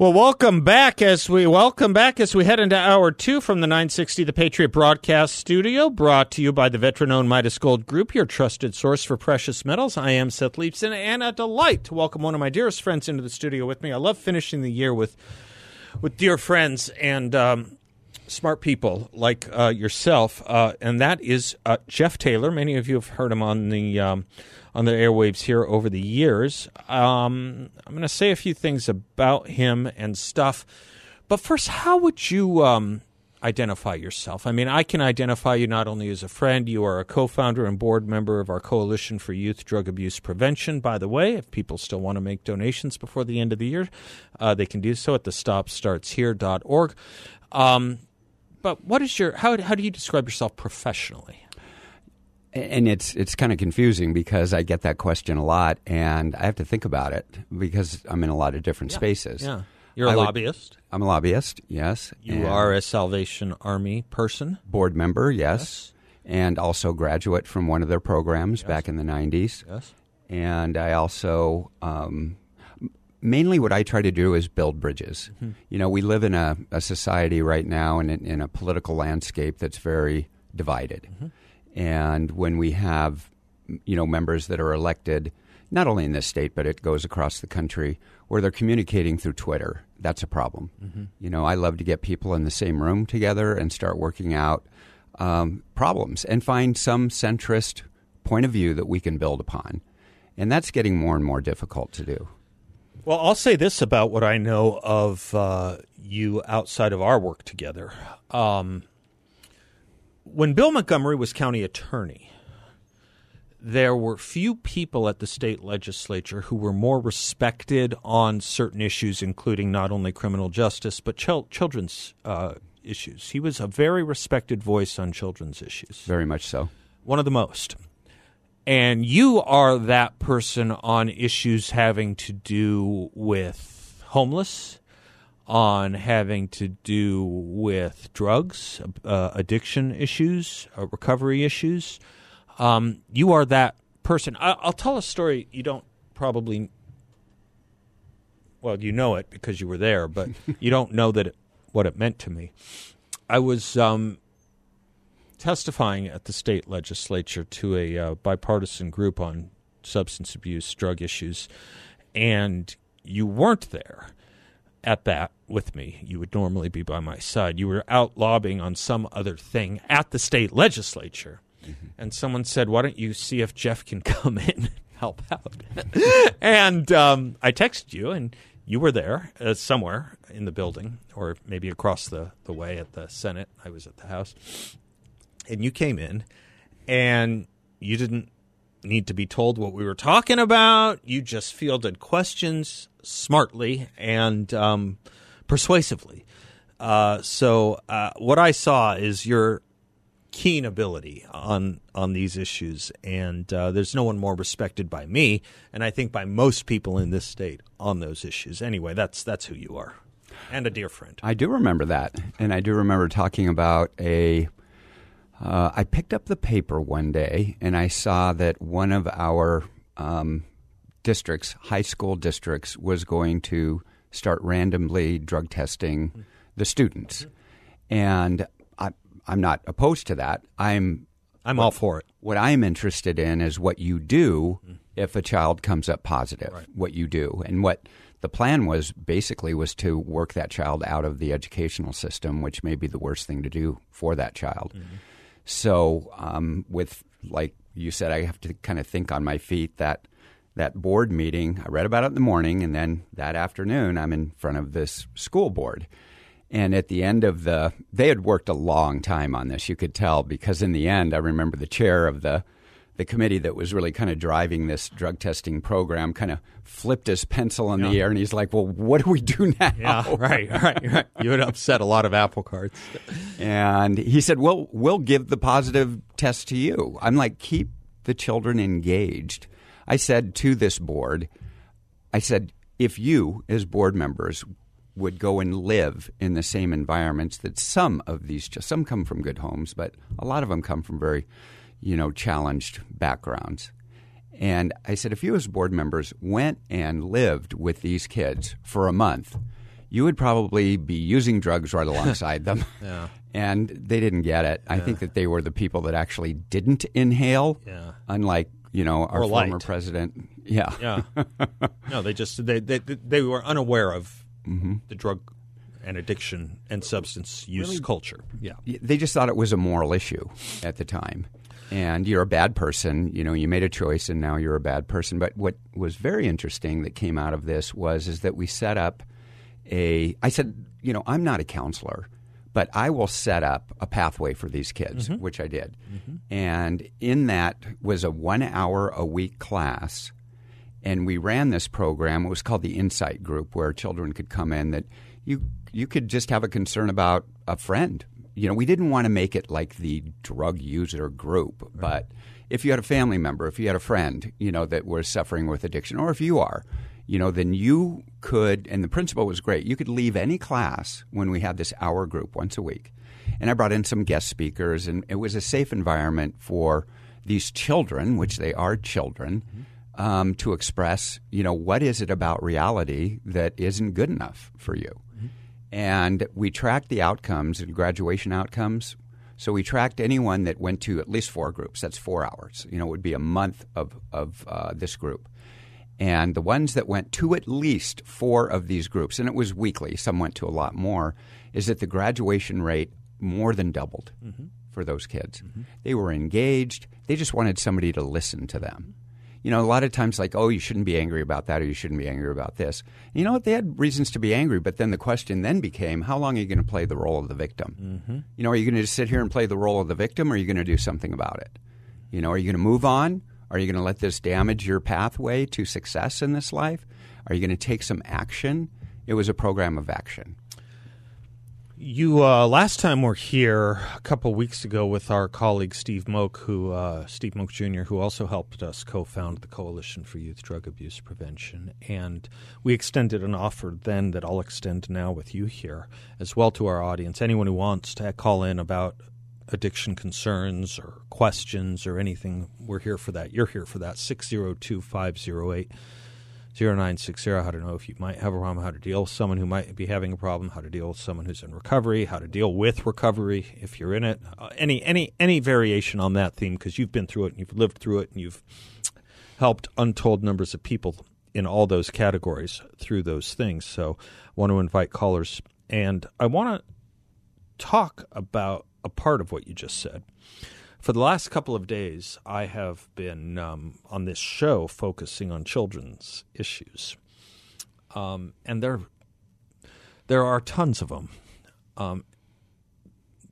Well, welcome back as we welcome back as we head into hour two from the 960 The Patriot Broadcast Studio, brought to you by the veteran-owned Midas Gold Group, your trusted source for precious metals. I am Seth Leibsohn, and a delight to welcome one of my dearest friends into the studio with me. I love finishing the year with with dear friends and um, smart people like uh, yourself, uh, and that is uh, Jeff Taylor. Many of you have heard him on the um, on the airwaves here over the years. Um, I'm going to say a few things about him and stuff. But first, how would you um, identify yourself? I mean, I can identify you not only as a friend, you are a co founder and board member of our Coalition for Youth Drug Abuse Prevention. By the way, if people still want to make donations before the end of the year, uh, they can do so at the stopstartshere.org. Um, but what is your how, how do you describe yourself professionally? And it's it's kind of confusing because I get that question a lot, and I have to think about it because I'm in a lot of different Yeah, spaces. Yeah, you're a I would- lobbyist. I'm a lobbyist, yes. You are a Salvation Army person. board member, yes, and also graduate from one of their programs back in the '90s. Yes. And I also um, mainly what I try to do is build bridges. Mm-hmm. You know, we live in a, a society right now and in, in a political landscape that's very divided. Mm-hmm. And when we have, you know, members that are elected, not only in this state, but it goes across the country, where they're communicating through Twitter, that's a problem. Mm-hmm. You know, I love to get people in the same room together and start working out um, problems and find some centrist point of view that we can build upon. And that's getting more and more difficult to do. Well, I'll say this about what I know of uh, you outside of our work together. Um, when Bill Montgomery was county attorney, there were few people at the state legislature who were more respected on certain issues, including not only criminal justice but chil- children's uh, issues. He was a very respected voice on children's issues Very much so. one of the most. And you are that person on issues having to do with homeless, on having to do with drugs, uh, addiction issues, uh, recovery issues. Um, you are that person. I- I'll tell a story you don't probably, well, you know it because you were there, but you don't know that it, what it meant to me. I was um, testifying at the state legislature to a uh, bipartisan group on substance abuse, drug issues, and you weren't there at that with me. You would normally be by my side. You were out lobbying on some other thing at the state legislature. And someone said, Why don't you see if Jeff can come in and help out? and um, I texted you, and you were there uh, somewhere in the building, or maybe across the, the way at the Senate. I was at the House and you came in and you didn't need to be told what we were talking about. You just fielded questions smartly and um, persuasively. Uh, so uh, what I saw is your keen ability on on these issues, and uh, there's no one more respected by me, and I think by most people in this state on those issues. Anyway, that's that's who you are, and a dear friend. I do remember that. And I do remember talking about a. Uh, I picked up the paper one day and I saw that one of our um, districts, high school districts, was going to start randomly drug testing the students. And I, I'm not opposed to that. I'm I'm all for it. what I'm interested in is what you do if a child comes up positive. What you do, and what the plan was basically was to work that child out of the educational system, which may be the worst thing to do for that child. So, um, with like you said, I have to kind of think on my feet. That that board meeting, I read about it in the morning, and then that afternoon, I'm in front of this school board. And at the end of the, they had worked a long time on this. You could tell because in the end, I remember the chair of the the committee that was really kind of driving this drug testing program kind of flipped his pencil in Yeah. the air and he's like, "Well, what do we do now?" Yeah, right, right, right. You would upset a lot of apple carts. And he said, "Well, we'll give the positive test to you." I'm like, "Keep the children engaged." I said to this board, I said, "If you as board members would go and live in the same environments that some of these some come from good homes, but a lot of them come from very, you know, challenged backgrounds." And I said, if you as board members went and lived with these kids for a month, you would probably be using drugs right alongside them. Yeah. And they didn't get it. I think that they were the people that actually didn't inhale, Yeah. unlike, you know, our Or former president. Yeah. Yeah. no, they just they they they were unaware of Mm-hmm. the drug and addiction and substance use culture. Yeah. they just thought it was a moral issue at the time. And you're a bad person, you know, you made a choice and now you're a bad person. But what was very interesting that came out of this was is that we set up a I said, you know, I'm not a counselor, but I will set up a pathway for these kids, mm-hmm. which I did. Mm-hmm. And in that was a 1 hour a week class and we ran this program. It was called the Insight Group, where children could come in that you you could just have a concern about a friend. You know, we didn't want to make it like the drug user group, but if you had a family member, if you had a friend, you know, that was suffering with addiction, or if you are, you know, then you could. And the principal was great. You could leave any class when we had this hour group once a week, and I brought in some guest speakers, and it was a safe environment for these children, which they are children um, to express, you know, what is it about reality that isn't good enough for you? And we tracked the outcomes and graduation outcomes. So we tracked anyone that went to at least four groups. That's four hours. You know, it would be a month of, of uh, this group. And the ones that went to at least four of these groups, and it was weekly, some went to a lot more, is that the graduation rate more than doubled for those kids. They were engaged. They just wanted somebody to listen to them. You know, a lot of times, like, oh, you shouldn't be angry about that, or you shouldn't be angry about this. You know what? They had reasons to be angry, but then the question then became, how long are you going to play the role of the victim? Mm-hmm. You know, are you going to just sit here and play the role of the victim, or are you going to do something about it? You know, are you going to move on? Are you going to let this damage your pathway to success in this life? Are you going to take some action? It was a program of action. You uh, last time were here a couple weeks ago with our colleague Steve Moak, who uh, Steve Moak Jr., who also helped us co-found the Coalition for Youth Drug Abuse Prevention, and we extended an offer then that I'll extend now with you here as well to our audience. Anyone who wants to call in about addiction concerns or questions or anything, we're here for that. You're here for that. 602 508 0960 how to know if you might have a problem, how to deal with someone who might be having a problem, how to deal with someone who's in recovery, how to deal with recovery if you're in it. Uh, any any any variation on that theme because you've been through it and you've lived through it and you've helped untold numbers of people in all those categories through those things. So I want to invite callers and I want to talk about a part of what you just said. For the last couple of days, I have been um, on this show focusing on children's issues, um, and there there are tons of them. Um,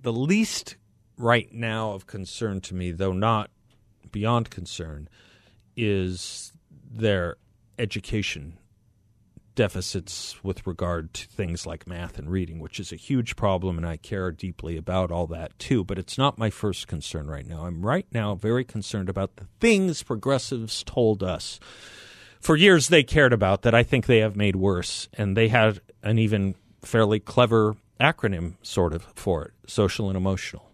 the least right now of concern to me, though not beyond concern, is their education deficits with regard to things like math and reading, which is a huge problem, and I care deeply about all that too. But it's not my first concern right now. I'm right now very concerned about the things progressives told us for years they cared about that I think they have made worse, and they had an even fairly clever acronym sort of for it social and emotional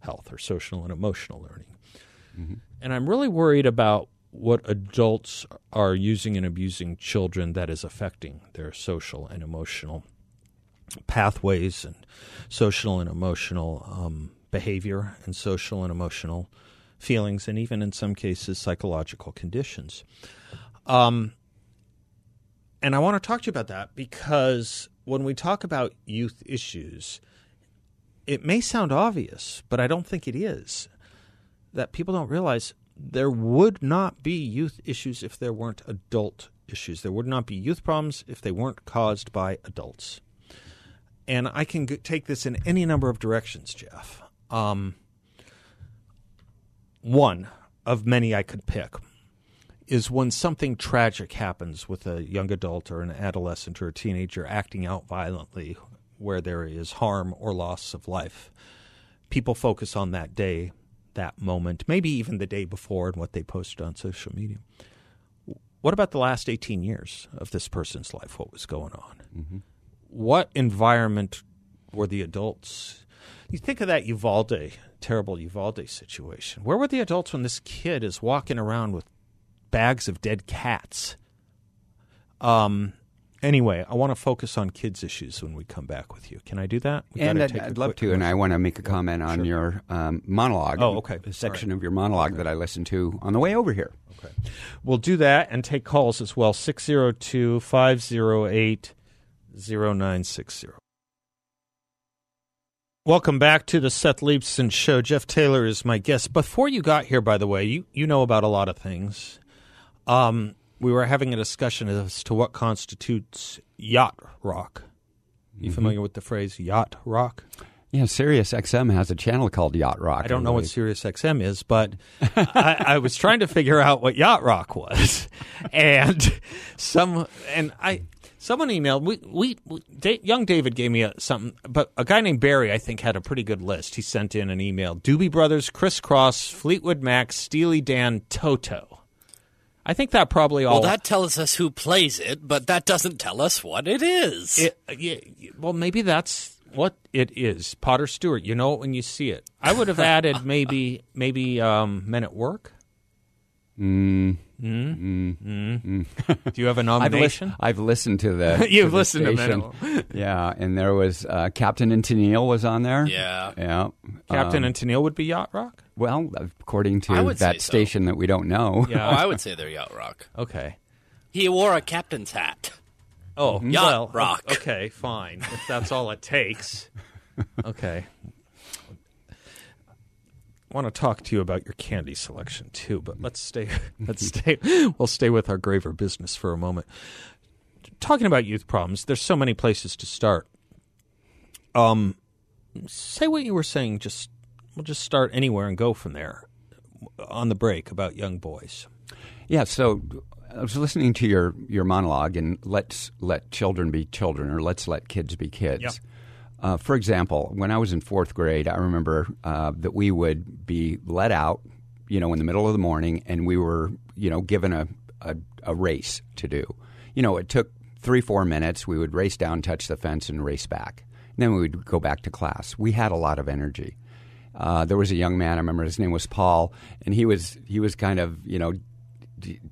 health or social and emotional learning. Mm-hmm. And I'm really worried about what adults are using and abusing children that is affecting their social and emotional pathways and social and emotional um, behavior and social and emotional feelings and even in some cases psychological conditions. Um, and I want to talk to you about that because when we talk about youth issues, it may sound obvious, but I don't think it is. That people don't realize there would not be youth issues if there weren't adult issues. There would not be youth problems if they weren't caused by adults. And I can g- take this in any number of directions, Jeff. Um, one, of many I could pick is when something tragic happens with a young adult or an adolescent or a teenager acting out violently where there is harm or loss of life. People focus on that day, that moment, maybe even the day before and what they posted on social media. What about the last 18 years of this person's life? What was going on? Mm-hmm. What environment were the adults? You think of that Uvalde, terrible Uvalde situation. Where were the adults when this kid is walking around with bags of dead cats? Um, anyway, I want to focus on kids' issues when we come back with you. Can I do that? We and I'd, I'd love to. And I want to make a comment on sure. your um, monologue. Oh, okay. The section right. of your monologue okay. that I listened to on the way over here. Okay. We'll do that and take calls as well 602 508 0960. Welcome back to the Seth Leibsohn Show. Jeff Taylor is my guest. Before you got here, by the way, you, you know about a lot of things. Um, we were having a discussion as to what constitutes yacht rock. You mm-hmm. familiar with the phrase yacht rock? Yeah, Sirius XM has a channel called Yacht Rock. I don't know what Sirius XM is, but I, I, was trying to figure out what Yacht Rock was, and some and I someone emailed we we, we young David gave me a, something, but a guy named Barry I think had a pretty good list. He sent in an email: Doobie Brothers, Kris Kross, Fleetwood Mac, Steely Dan, Toto. I think that probably all. Well, that tells us who plays it, but that doesn't tell us what it is. It, yeah, well, maybe that's what it is. Potter Stewart. You know it when you see it. I would have added maybe maybe um, Men at Work. Mm. Mm. Mm. Do you have a nomination? I've, li- I've listened to the. You've listened to listened the to yeah, and there was uh, Captain and Tennille was on there. Yeah, yeah. Captain um, and Tennille would be yacht rock. Well, according to that station that we don't know. Yeah, oh, I would say they're yacht rock. Okay. He wore a captain's hat. Oh, yacht well, rock. Okay, fine. If that's all it takes. Okay. I want to talk to you about your candy selection too, but let's stay. Let's stay. We'll stay with our graver business for a moment. Talking about youth problems, there's so many places to start. Um, say what you were saying. Just we'll just start anywhere and go from there. On the break about young boys. Yeah. So I was listening to your your monologue, and let's let children be children, or let's let kids be kids. Yep. Uh, for example, when I was in fourth grade, I remember uh, that we would be let out, you know, in the middle of the morning, and we were, you know, given a, a, a race to do. You know, it took three, four minutes. We would race down, touch the fence, and race back. And then we would go back to class. We had a lot of energy. Uh, there was a young man. I remember his name was Paul, and he was he was kind of you know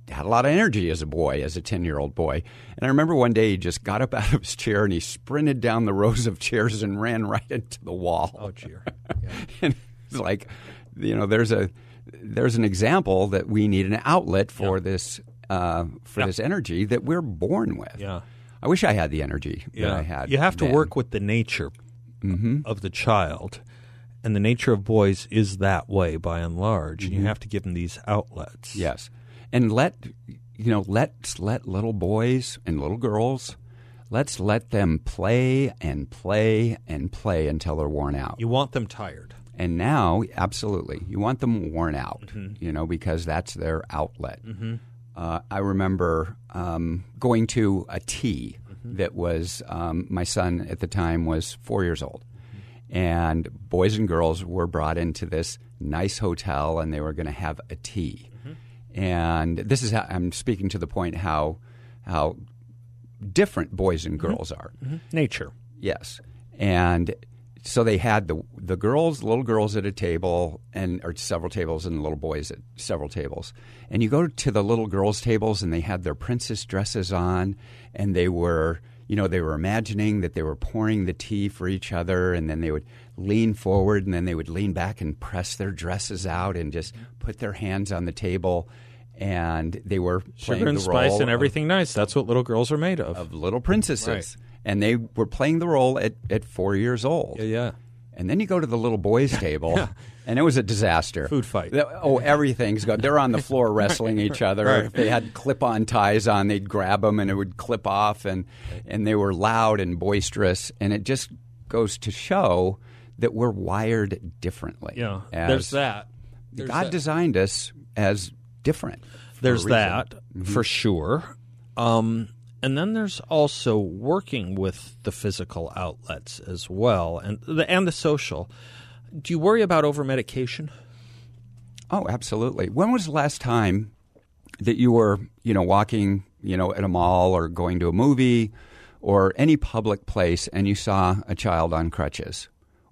had a lot of energy as a boy, as a 10 year old boy. And I remember one day he just got up out of his chair and he sprinted down the rows of chairs and ran right into the wall. Oh, dear. Yeah. and it's like, you know, there's a there's an example that we need an outlet for yeah. this uh, for yeah. this energy that we're born with. Yeah. I wish I had the energy that I had. You have to then. work with the nature mm-hmm. of the child. And the nature of boys is that way by and large. Mm-hmm. And you have to give them these outlets. Yes and let you know let's let little boys and little girls let's let them play and play and play until they're worn out you want them tired and now absolutely you want them worn out mm-hmm. you know because that's their outlet mm-hmm. uh, i remember um, going to a tea mm-hmm. that was um, my son at the time was four years old and boys and girls were brought into this nice hotel and they were going to have a tea and this is how I'm speaking to the point how how different boys and mm-hmm. girls mm-hmm. are. Mm-hmm. Nature. Yes. And so they had the the girls, little girls at a table and or several tables and little boys at several tables. And you go to the little girls' tables and they had their princess dresses on and they were you know, they were imagining that they were pouring the tea for each other, and then they would lean forward, and then they would lean back and press their dresses out and just mm-hmm. put their hands on the table. And they were sugar and spice and everything of, nice. That's what little girls are made of. Of little princesses. Right. And they were playing the role at, at four years old. Yeah, yeah. And then you go to the little boys' table, yeah. and it was a disaster. Food fight. Oh, everything's good. They're on the floor wrestling each other. Right. If they had clip-on ties on, they'd grab them, and it would clip off, and and they were loud and boisterous. And it just goes to show that we're wired differently. Yeah, there's that. There's God that. designed us as different. There's that for sure. Um, and then there's also working with the physical outlets as well, and the and the social. Do you worry about over medication? Oh, absolutely. When was the last time that you were, you know, walking, you know, at a mall or going to a movie or any public place and you saw a child on crutches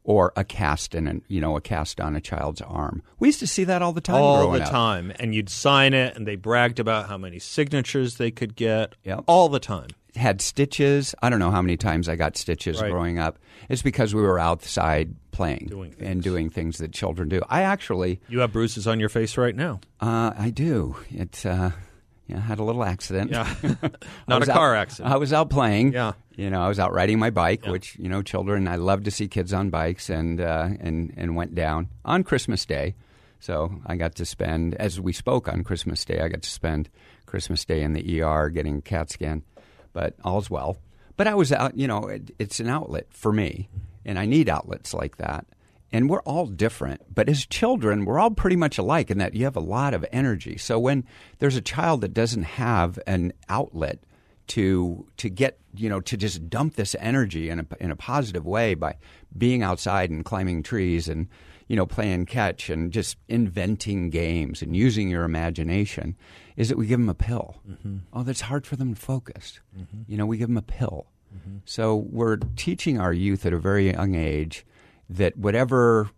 or a cast in an, you know, a cast on a child's arm? We used to see that all the time all the up. time, and you'd sign it, and they bragged about how many signatures they could get. Yep. all the time. Had stitches. I don't know how many times I got stitches Right. growing up. It's because we were outside playing Doing and doing things that children do. I actually You have bruises on your face right now. Uh, I do. It's uh, yeah, I had a little accident. Yeah. Not a car out- accident. I was out playing. Yeah. You know, I was out riding my bike, which you know, children. I love to see kids on bikes, and uh, and and went down on Christmas Day. So I got to spend, as we spoke on Christmas Day, I got to spend Christmas Day in the ER getting CAT scan, but all's well. But I was out. You know, it, it's an outlet for me, and I need outlets like that. And we're all different, but as children, we're all pretty much alike in that you have a lot of energy. So when there's a child that doesn't have an outlet to to get you know to just dump this energy in a in a positive way by being outside and climbing trees and you know playing catch and just inventing games and using your imagination is that we give them a pill. Mm-hmm. Oh, that's hard for them to focus. Mm-hmm. You know, we give them a pill. Mm-hmm. So we're teaching our youth at a very young age that whatever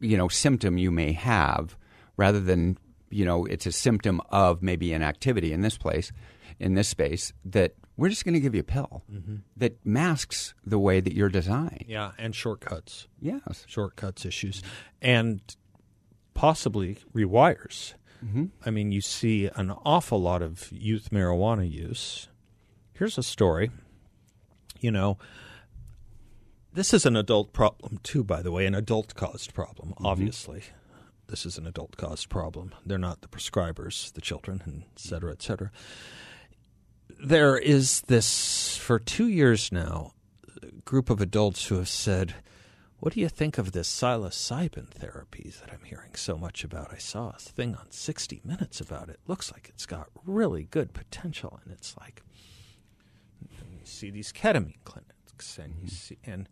you know symptom you may have, rather than you know it's a symptom of maybe an activity in this place, in this space, that we're just going to give you a pill that masks the way that you're designed. Yeah, and shortcuts, Yes. shortcuts issues, and possibly rewires. Mm-hmm. I mean, you see an awful lot of youth marijuana use. Here's a story. You know, this is an adult problem too, by the way, an adult caused problem, Mm-hmm. obviously. This is an adult caused problem. They're not the prescribers, the children, and et cetera, et cetera. There is this, for two years now, group of adults who have said, What do you think of this psilocybin therapy that I'm hearing so much about? I saw a thing on 60 Minutes about it. Looks like it's got really good potential. And it's like, you see these ketamine clinics, and you mm-hmm. see, and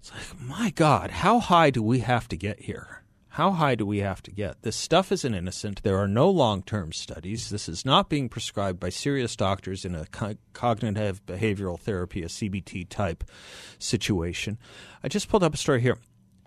it's like, my God, how high do we have to get here? How high do we have to get? This stuff isn't innocent. There are no long term studies. This is not being prescribed by serious doctors in a co- cognitive behavioral therapy, a CBT type situation. I just pulled up a story here.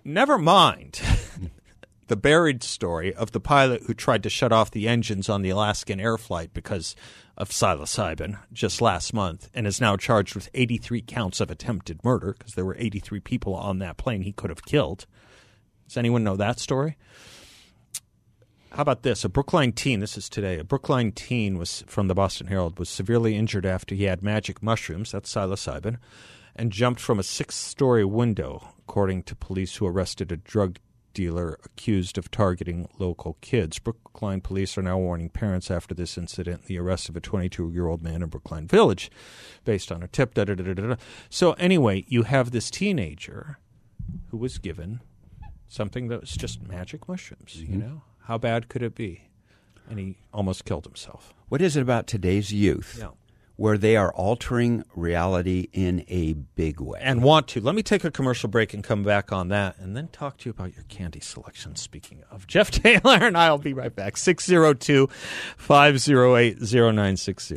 Never mind the buried story of the pilot who tried to shut off the engines on the Alaskan air flight because of psilocybin just last month and is now charged with 83 counts of attempted murder because there were 83 people on that plane he could have killed. Does anyone know that story? How about this? A Brookline teen, this is today, a Brookline teen was from the Boston Herald was severely injured after he had magic mushrooms, that's psilocybin, and jumped from a six-story window, according to police who arrested a drug dealer accused of targeting local kids. Brookline police are now warning parents after this incident, the arrest of a 22-year-old man in Brookline Village, based on a tip. Da, da, da. So anyway, you have this teenager who was given something that was just magic mushrooms. You know, how bad could it be? And he almost killed himself. What is it about today's youth Yeah. Where they are altering reality in a big way? And want to. Let me take a commercial break and come back on that and then talk to you about your candy selection. Speaking of Jeff Taylor, and I'll be right back. 602 508 0960.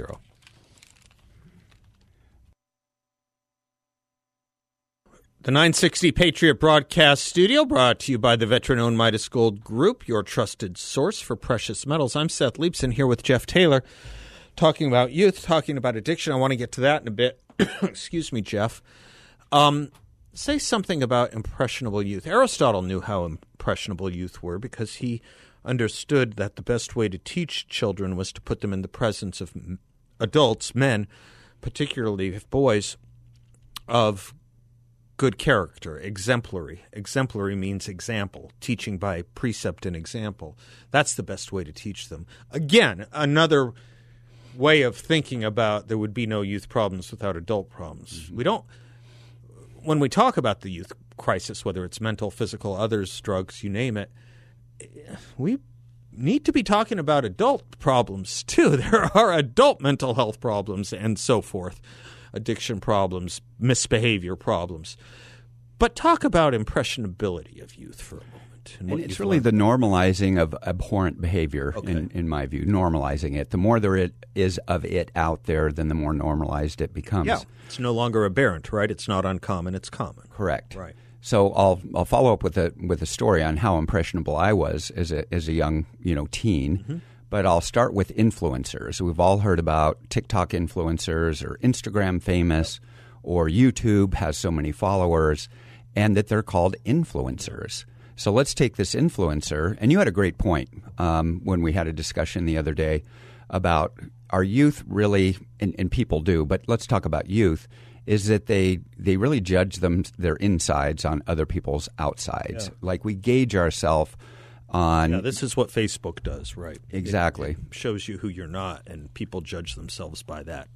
The 960 Patriot Broadcast Studio brought to you by the veteran owned Midas Gold Group, your trusted source for precious metals. I'm Seth Leibsohn here with Jeff Taylor, talking about youth, talking about addiction. I want to get to that in a bit. Excuse me, Jeff. Um, say something about impressionable youth. Aristotle knew how impressionable youth were because he understood that the best way to teach children was to put them in the presence of adults, men, particularly if boys, of good character, exemplary. Exemplary means example, teaching by precept and example. That's the best way to teach them. Again, another way of thinking about there would be no youth problems without adult problems. Mm-hmm. We don't when we talk about the youth crisis, whether it's mental, physical, others, drugs, you name it, we need to be talking about adult problems too. There are adult mental health problems and so forth, addiction problems, misbehavior problems. But talk about impressionability of youth for a moment. And, and it's really learned. the normalizing of abhorrent behavior, okay. in, in my view, normalizing it. The more there it is of it out there, then the more normalized it becomes. Yeah, it's no longer aberrant, right? It's not uncommon, it's common. Correct. Right. So I'll I'll follow up with a with a story on how impressionable I was as a as a young you know teen. Mm-hmm. But I'll start with influencers. We've all heard about TikTok influencers or Instagram famous or YouTube has so many followers and that they're called influencers. So let's take this influencer, and you had a great point um, when we had a discussion the other day about our youth really, and, and people do, but let's talk about youth is that they they really judge them their insides on other people's outsides. Yeah. Like we gauge ourselves on. Yeah, this is what Facebook does, right? Exactly. It, it shows you who you're not, and people judge themselves by that.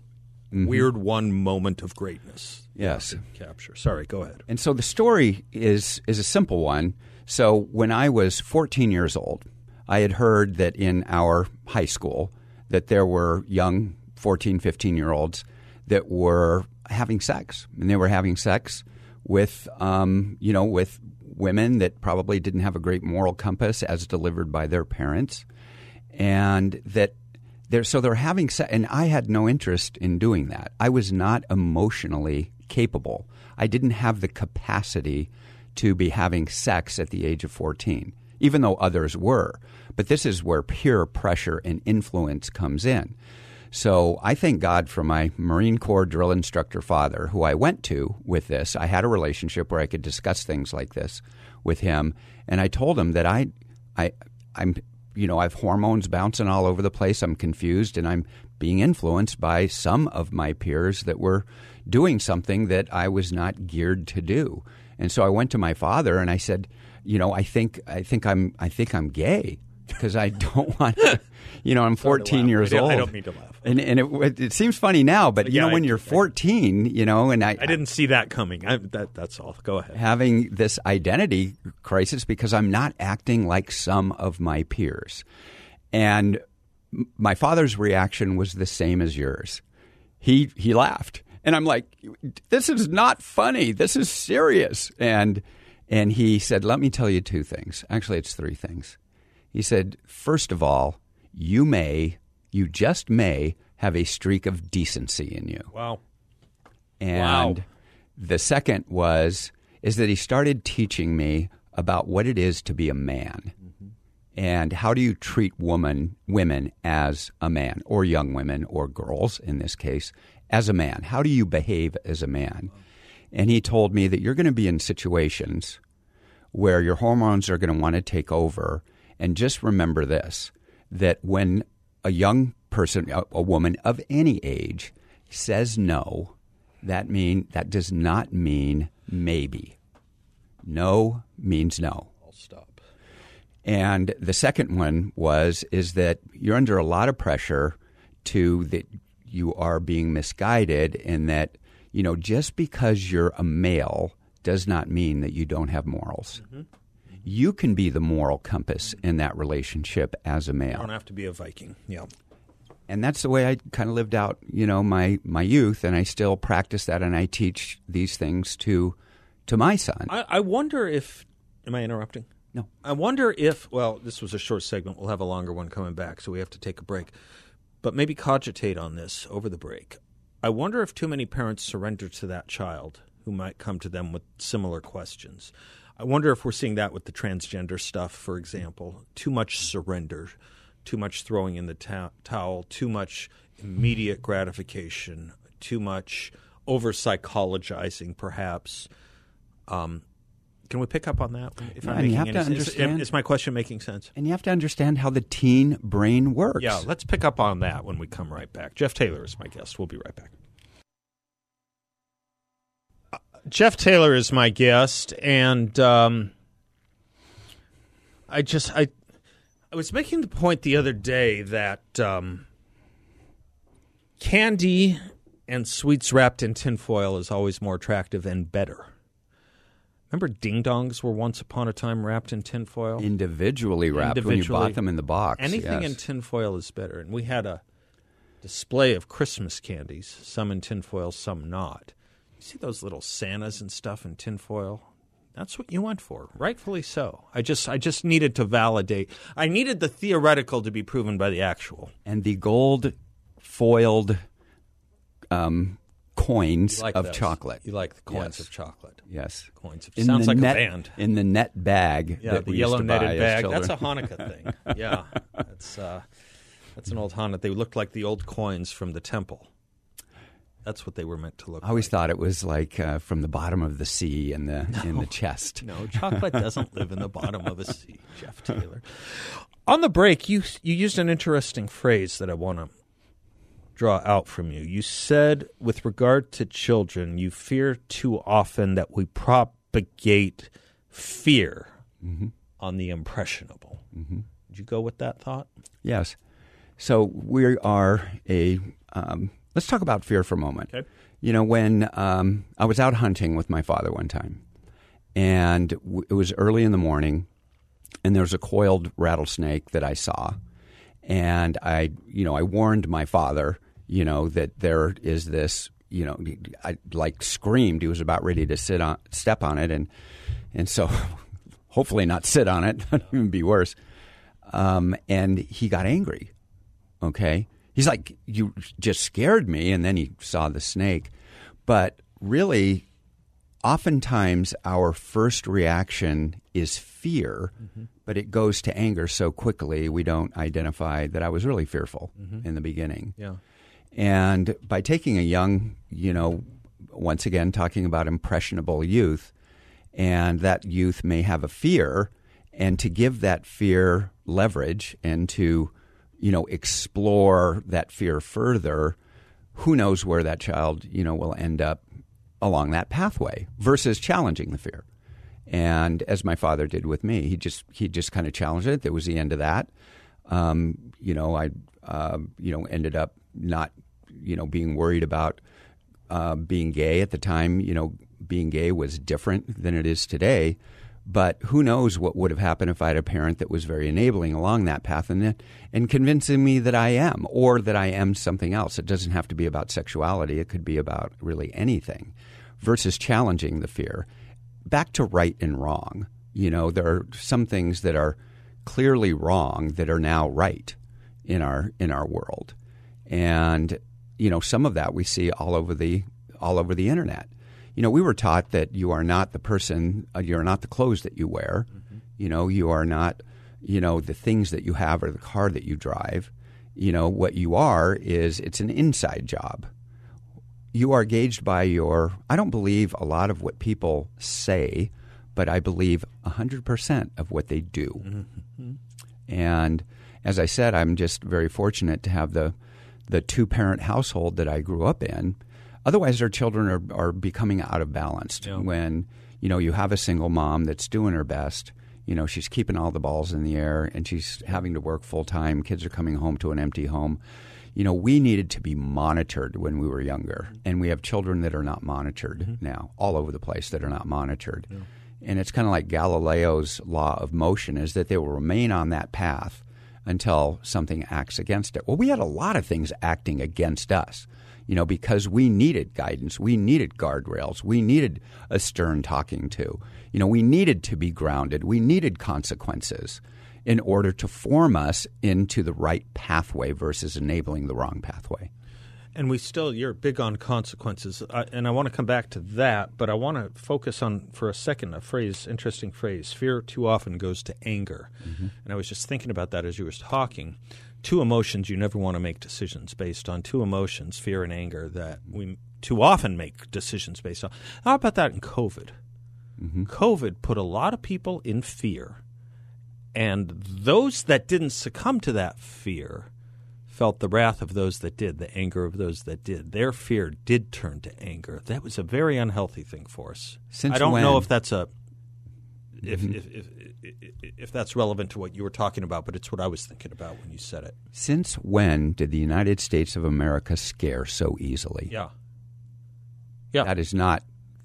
Mm-hmm. Weird one moment of greatness. Yes. Capture. Sorry, go ahead. And so the story is is a simple one. So when I was 14 years old, I had heard that in our high school that there were young 14, 15 year olds that were having sex, and they were having sex with, um, you know, with women that probably didn't have a great moral compass as delivered by their parents, and that they're so they're having sex. And I had no interest in doing that. I was not emotionally capable. I didn't have the capacity to be having sex at the age of 14, even though others were. But this is where peer pressure and influence comes in. So I thank God for my Marine Corps drill instructor father, who I went to with this. I had a relationship where I could discuss things like this with him, and I told him that I, I, I'm, you know, I have hormones bouncing all over the place. I'm confused, and I'm being influenced by some of my peers that were doing something that I was not geared to do. And so I went to my father and I said, you know, I think I think I'm I think I'm gay because I don't want to, you know, I'm 14 years I old. I don't mean to laugh. And, and it, it seems funny now, but, you know, when I, you're 14, you know, and I. I didn't see that coming. I, that, that's all. Go ahead. Having this identity crisis because I'm not acting like some of my peers. And my father's reaction was the same as yours. He, he laughed. And I'm like, this is not funny. This is serious. And, and he said, let me tell you two things. Actually, it's three things. He said, first of all, you may, you just may have a streak of decency in you. Wow. And wow. the second was is that he started teaching me about what it is to be a man. Mm-hmm. And how do you treat woman women as a man or young women or girls in this case as a man? How do you behave as a man? And he told me that you're going to be in situations where your hormones are going to want to take over and just remember this that when a young person, a, a woman of any age, says no, that mean that does not mean maybe. No means no. I'll stop. And the second one was is that you're under a lot of pressure to that you are being misguided and that you know just because you're a male does not mean that you don't have morals. Mm-hmm you can be the moral compass in that relationship as a male. You don't have to be a Viking. Yeah. And that's the way I kind of lived out, you know, my, my youth, and I still practice that, and I teach these things to to my son. I, I wonder if, am I interrupting? No. I wonder if, well, this was a short segment. We'll have a longer one coming back, so we have to take a break. But maybe cogitate on this over the break. I wonder if too many parents surrender to that child who might come to them with similar questions. I wonder if we're seeing that with the transgender stuff, for example. Too much surrender, too much throwing in the ta- towel, too much immediate gratification, too much over psychologizing, perhaps. Um, can we pick up on that? If yeah, I'm making any sense, is, is my question making sense? And you have to understand how the teen brain works. Yeah, let's pick up on that when we come right back. Jeff Taylor is my guest. We'll be right back. Jeff Taylor is my guest, and um, I just I I was making the point the other day that um, candy and sweets wrapped in tinfoil is always more attractive and better. Remember, ding dongs were once upon a time wrapped in tinfoil. Individually wrapped when you bought them in the box. Anything yes. in tinfoil is better. And we had a display of Christmas candies, some in tinfoil, some not. You see those little Santas and stuff in tinfoil? That's what you went for, rightfully so. I just, I just needed to validate. I needed the theoretical to be proven by the actual. and the gold foiled um, coins like of those. chocolate. You like the coins Yes. of chocolate. Yes. Coins of In sounds like net, a band. In the net bag. Yeah, the yellow netted bag. That's a Hanukkah thing. Yeah, that's uh, that's an old Hanukkah. They looked like the old coins from the temple. That's what they were meant to look. I always like. thought it was like uh, from the bottom of the sea in the in the chest. No, chocolate doesn't live in the bottom of a sea, Jeff Taylor. On the break, you you used an interesting phrase that I want to draw out from you. You said, with regard to children, you fear too often that we propagate fear on the impressionable. Mm-hmm. Did you go with that thought? Yes. So we are a. Um, let's talk about fear for a moment. Okay. You know, when um, I was out hunting with my father one time, and w- it was early in the morning, and there was a coiled rattlesnake that I saw, and I, you know, I warned my father, you know, that there is this, you know, I like screamed. He was about ready to sit on, step on it, and and so hopefully not sit on it, that'd even be worse. Um, and he got angry. Okay. He's like, You just scared me. And then he saw the snake. But really, oftentimes our first reaction is fear, mm-hmm. but it goes to anger so quickly we don't identify that I was really fearful mm-hmm. in the beginning. Yeah. And by taking a young, you know, once again, talking about impressionable youth, and that youth may have a fear, and to give that fear leverage and to, you know, explore that fear further, who knows where that child, you know, will end up along that pathway versus challenging the fear. And as my father did with me, he just he just kind of challenged it. That was the end of that. Um, you know, I uh, you know ended up not you know being worried about uh, being gay at the time. You know, being gay was different than it is today. But who knows what would have happened if I had a parent that was very enabling along that path and and convincing me that I am or that I am something else. It doesn't have to be about sexuality. It could be about really anything versus challenging the fear. Back to right and wrong. You know, there are some things that are clearly wrong that are now right in our in our world. And you know, some of that we see all over the all over the internet. You know, we were taught that you are not the person, uh, you're not the clothes that you wear. You know, you are not, you know, the things that you have or the car that you drive. You know, what you are is it's an inside job. You are gauged by your, I don't believe a lot of what people say, but I believe 100% of what they do. And as I said, I'm just very fortunate to have the the two parent household that I grew up in. Otherwise, our children are, are becoming out of balance. Yeah. When you know you have a single mom that's doing her best, you know she's keeping all the balls in the air, and she's having to work full time. Kids are coming home to an empty home. You know, we needed to be monitored when we were younger, mm-hmm. and we have children that are not monitored mm-hmm. now, all over the place that are not monitored. And it's kind of like Galileo's law of motion is that they will remain on that path until something acts against it. Well, we had a lot of things acting against us, you know, because we needed guidance, we needed guardrails, we needed a stern talking to, you know, we needed to be grounded, we needed consequences in order to form us into the right pathway versus enabling the wrong pathway. And we still, you're big on consequences, I, and I want to come back to that, but I want to focus on for a second a phrase, interesting phrase. Fear too often goes to anger, mm-hmm. and I was just thinking about that as you were talking. Two emotions you never want to make decisions based on. Two emotions, fear and anger, that we too often make decisions based on. How about that in COVID? COVID put a lot of people in fear, and those that didn't succumb to that fear felt the wrath of those that did, the anger of those that did. Their fear did turn to anger. That was a very unhealthy thing for us. Since I don't know when- Mm-hmm. if that's a if, if, if, if if that's relevant to what you were talking about, but it's what I was thinking about when you said it. Since when did the United States of America scare so easily? Yeah. Yeah. That is not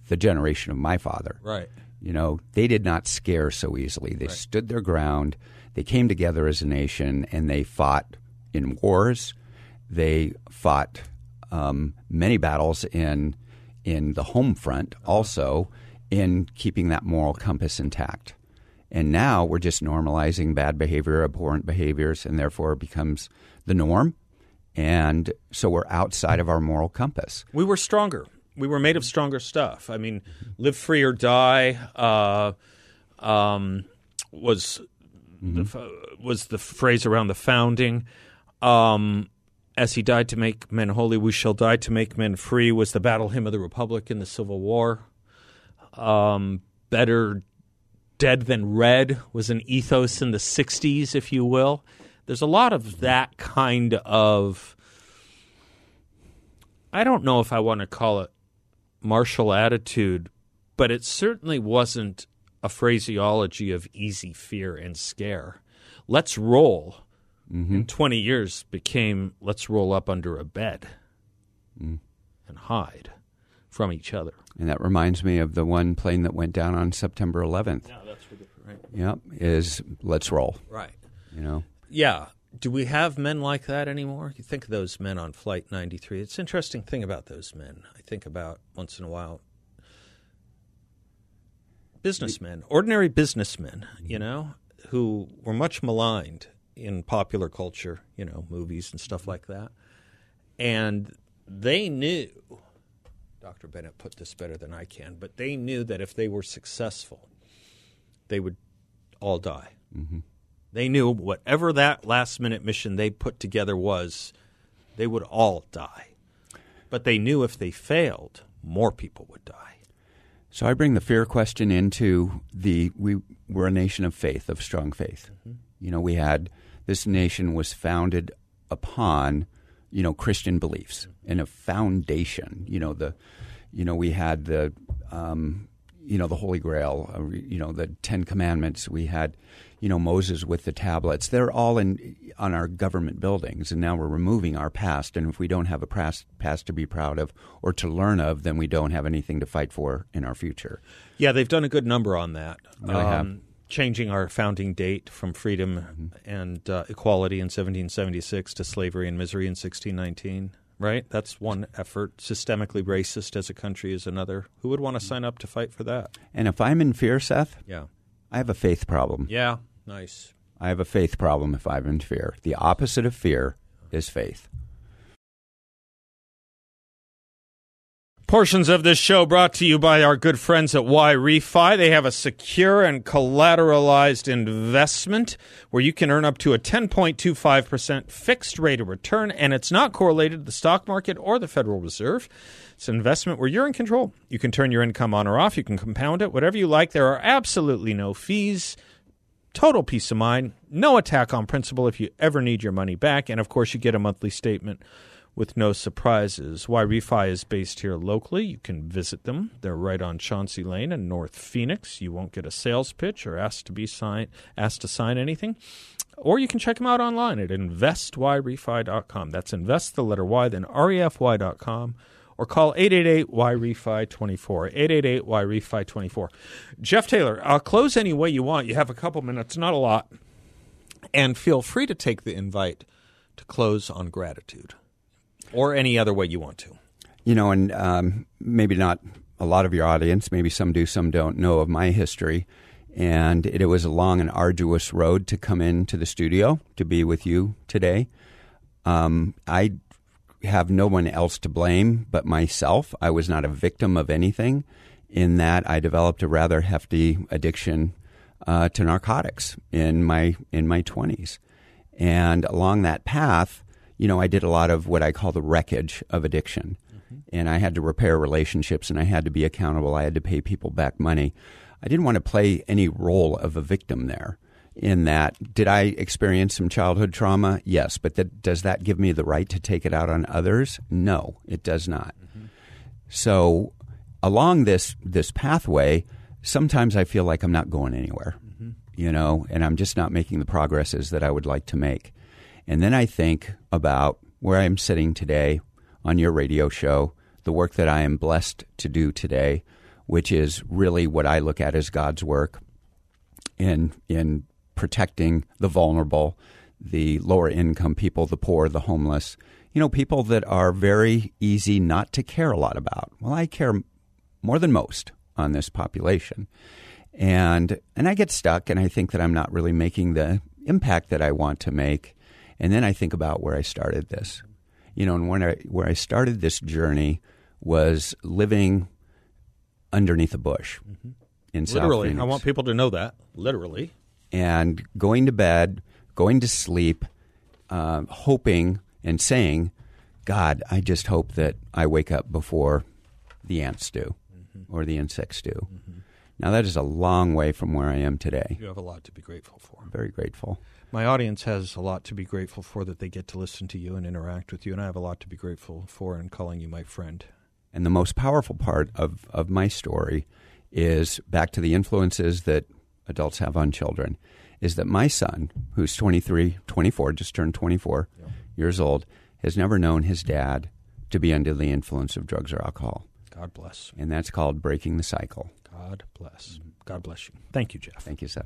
the generation of my father. right. You know, they did not scare so easily. They right. stood their ground. They came together as a nation and they fought in wars. They fought um, many battles in in the home front, also in keeping that moral compass intact. And now we're just normalizing bad behavior, abhorrent behaviors, and therefore it becomes the norm. And so we're outside of our moral compass. We were stronger. We were made of stronger stuff. I mean, live free or die uh, um, was mm-hmm. the, was the phrase around the founding. Um, as he died to make men holy, we shall die to make men free was the battle hymn of the Republic in the Civil War. Um, better dead than red was an ethos in the 60s, if you will. There's a lot of that kind of, I don't know if I want to call it martial attitude, but it certainly wasn't a phraseology of easy fear and scare. Let's roll mm-hmm. in 20 years became let's roll up under a bed mm. and hide from each other. And that reminds me of the one plane that went down on September 11th. Yeah, that's right. Yep, is let's roll. Right. You know. Yeah. Do we have men like that anymore? You think of those men on Flight 93. It's an interesting thing about those men. I think about once in a while businessmen, ordinary businessmen, you know, who were much maligned in popular culture, you know, movies and stuff like that. And they knew, Dr. Bennett put this better than I can, but they knew that if they were successful, they would all die. Mm-hmm. They knew whatever that last minute mission they put together was, they would all die. But they knew if they failed, more people would die. So I bring the fear question into the we were a nation of faith, of strong faith. Mm-hmm. You know, we had this nation was founded upon you know Christian beliefs and a foundation. You know the you know we had the um, you know the Holy Grail. Uh, you know the Ten Commandments. We had you know Moses with the tablets. They're all in on our government buildings, and now we're removing our past. And if we don't have a past past to be proud of or to learn of, then we don't have anything to fight for in our future. Yeah, they've done a good number on that. Um, changing our founding date from freedom mm-hmm. and uh, equality in 1776 to slavery and misery in 1619 right? That's one effort. Systemically racist as a country is another. Who would want to sign up to fight for that? And if i'm in fear seth yeah. I have a faith problem. Yeah nice. I have a faith problem if i'm in fear. The opposite of fear is faith Portions of this show brought to you by our good friends at YRefy. They have a secure and collateralized investment where you can earn up to a 10.25% fixed rate of return, and it's not correlated to the stock market or the Federal Reserve. It's an investment where you're in control. You can turn your income on or off, you can compound it, whatever you like. There are absolutely no fees. Total peace of mind, no attack on principal if you ever need your money back, and of course, you get a monthly statement with no surprises. YRefy is based here locally. You can visit them. They're right on Chauncey Lane in North Phoenix. You won't get a sales pitch or asked to be sign asked to sign anything. Or you can check them out online at investyrefy.com. That's invest the letter Y, then refy.com. Or call 888-YREFI24, 888-YREFI24. Jeff Taylor, I'll close any way you want. You have a couple minutes, not a lot. And feel free to take the invite to close on gratitude or any other way you want to. You know, and um, maybe not a lot of your audience, maybe some do, some don't know of my history. And it, it was a long and arduous road to come into the studio to be with you today. Um, I have no one else to blame but myself. I was not a victim of anything in that I developed a rather hefty addiction uh, to narcotics in my in my 20s. And along that path, you know, I did a lot of what I call the wreckage of addiction. Mm-hmm. And I had to repair relationships and I had to be accountable. I had to pay people back money. I didn't want to play any role of a victim there. In that, did I experience some childhood trauma? Yes, but that, does that give me the right to take it out on others? No, it does not. Mm-hmm. So, along this this pathway, sometimes I feel like I'm not going anywhere, mm-hmm. you know, and I'm just not making the progresses that I would like to make. And then I think about where I am sitting today on your radio show, the work that I am blessed to do today, which is really what I look at as God's work in in protecting the vulnerable, the lower income people, the poor, the homeless. You know, people that are very easy not to care a lot about. Well, I care more than most on this population. And and I get stuck and I think that I'm not really making the impact that I want to make. And then I think about where I started this. You know, and when I where I started this journey was living underneath a bush mm-hmm. in Literally, South I want people to know that. Literally. And going to bed, going to sleep, uh, hoping and saying, God, I just hope that I wake up before the ants do mm-hmm. or the insects do. Mm-hmm. Now, that is a long way from where I am today. You have a lot to be grateful for. I'm very grateful. My audience has a lot to be grateful for that they get to listen to you and interact with you, and I have a lot to be grateful for in calling you my friend. And the most powerful part of, of my story is back to the influences that adults have on children is that my son, who's 23, 24, just turned 24 yeah. years old, has never known his dad to be under the influence of drugs or alcohol. God bless. And that's called breaking the cycle. God bless. Mm-hmm. God bless you. Thank you, Jeff. Thank you, sir.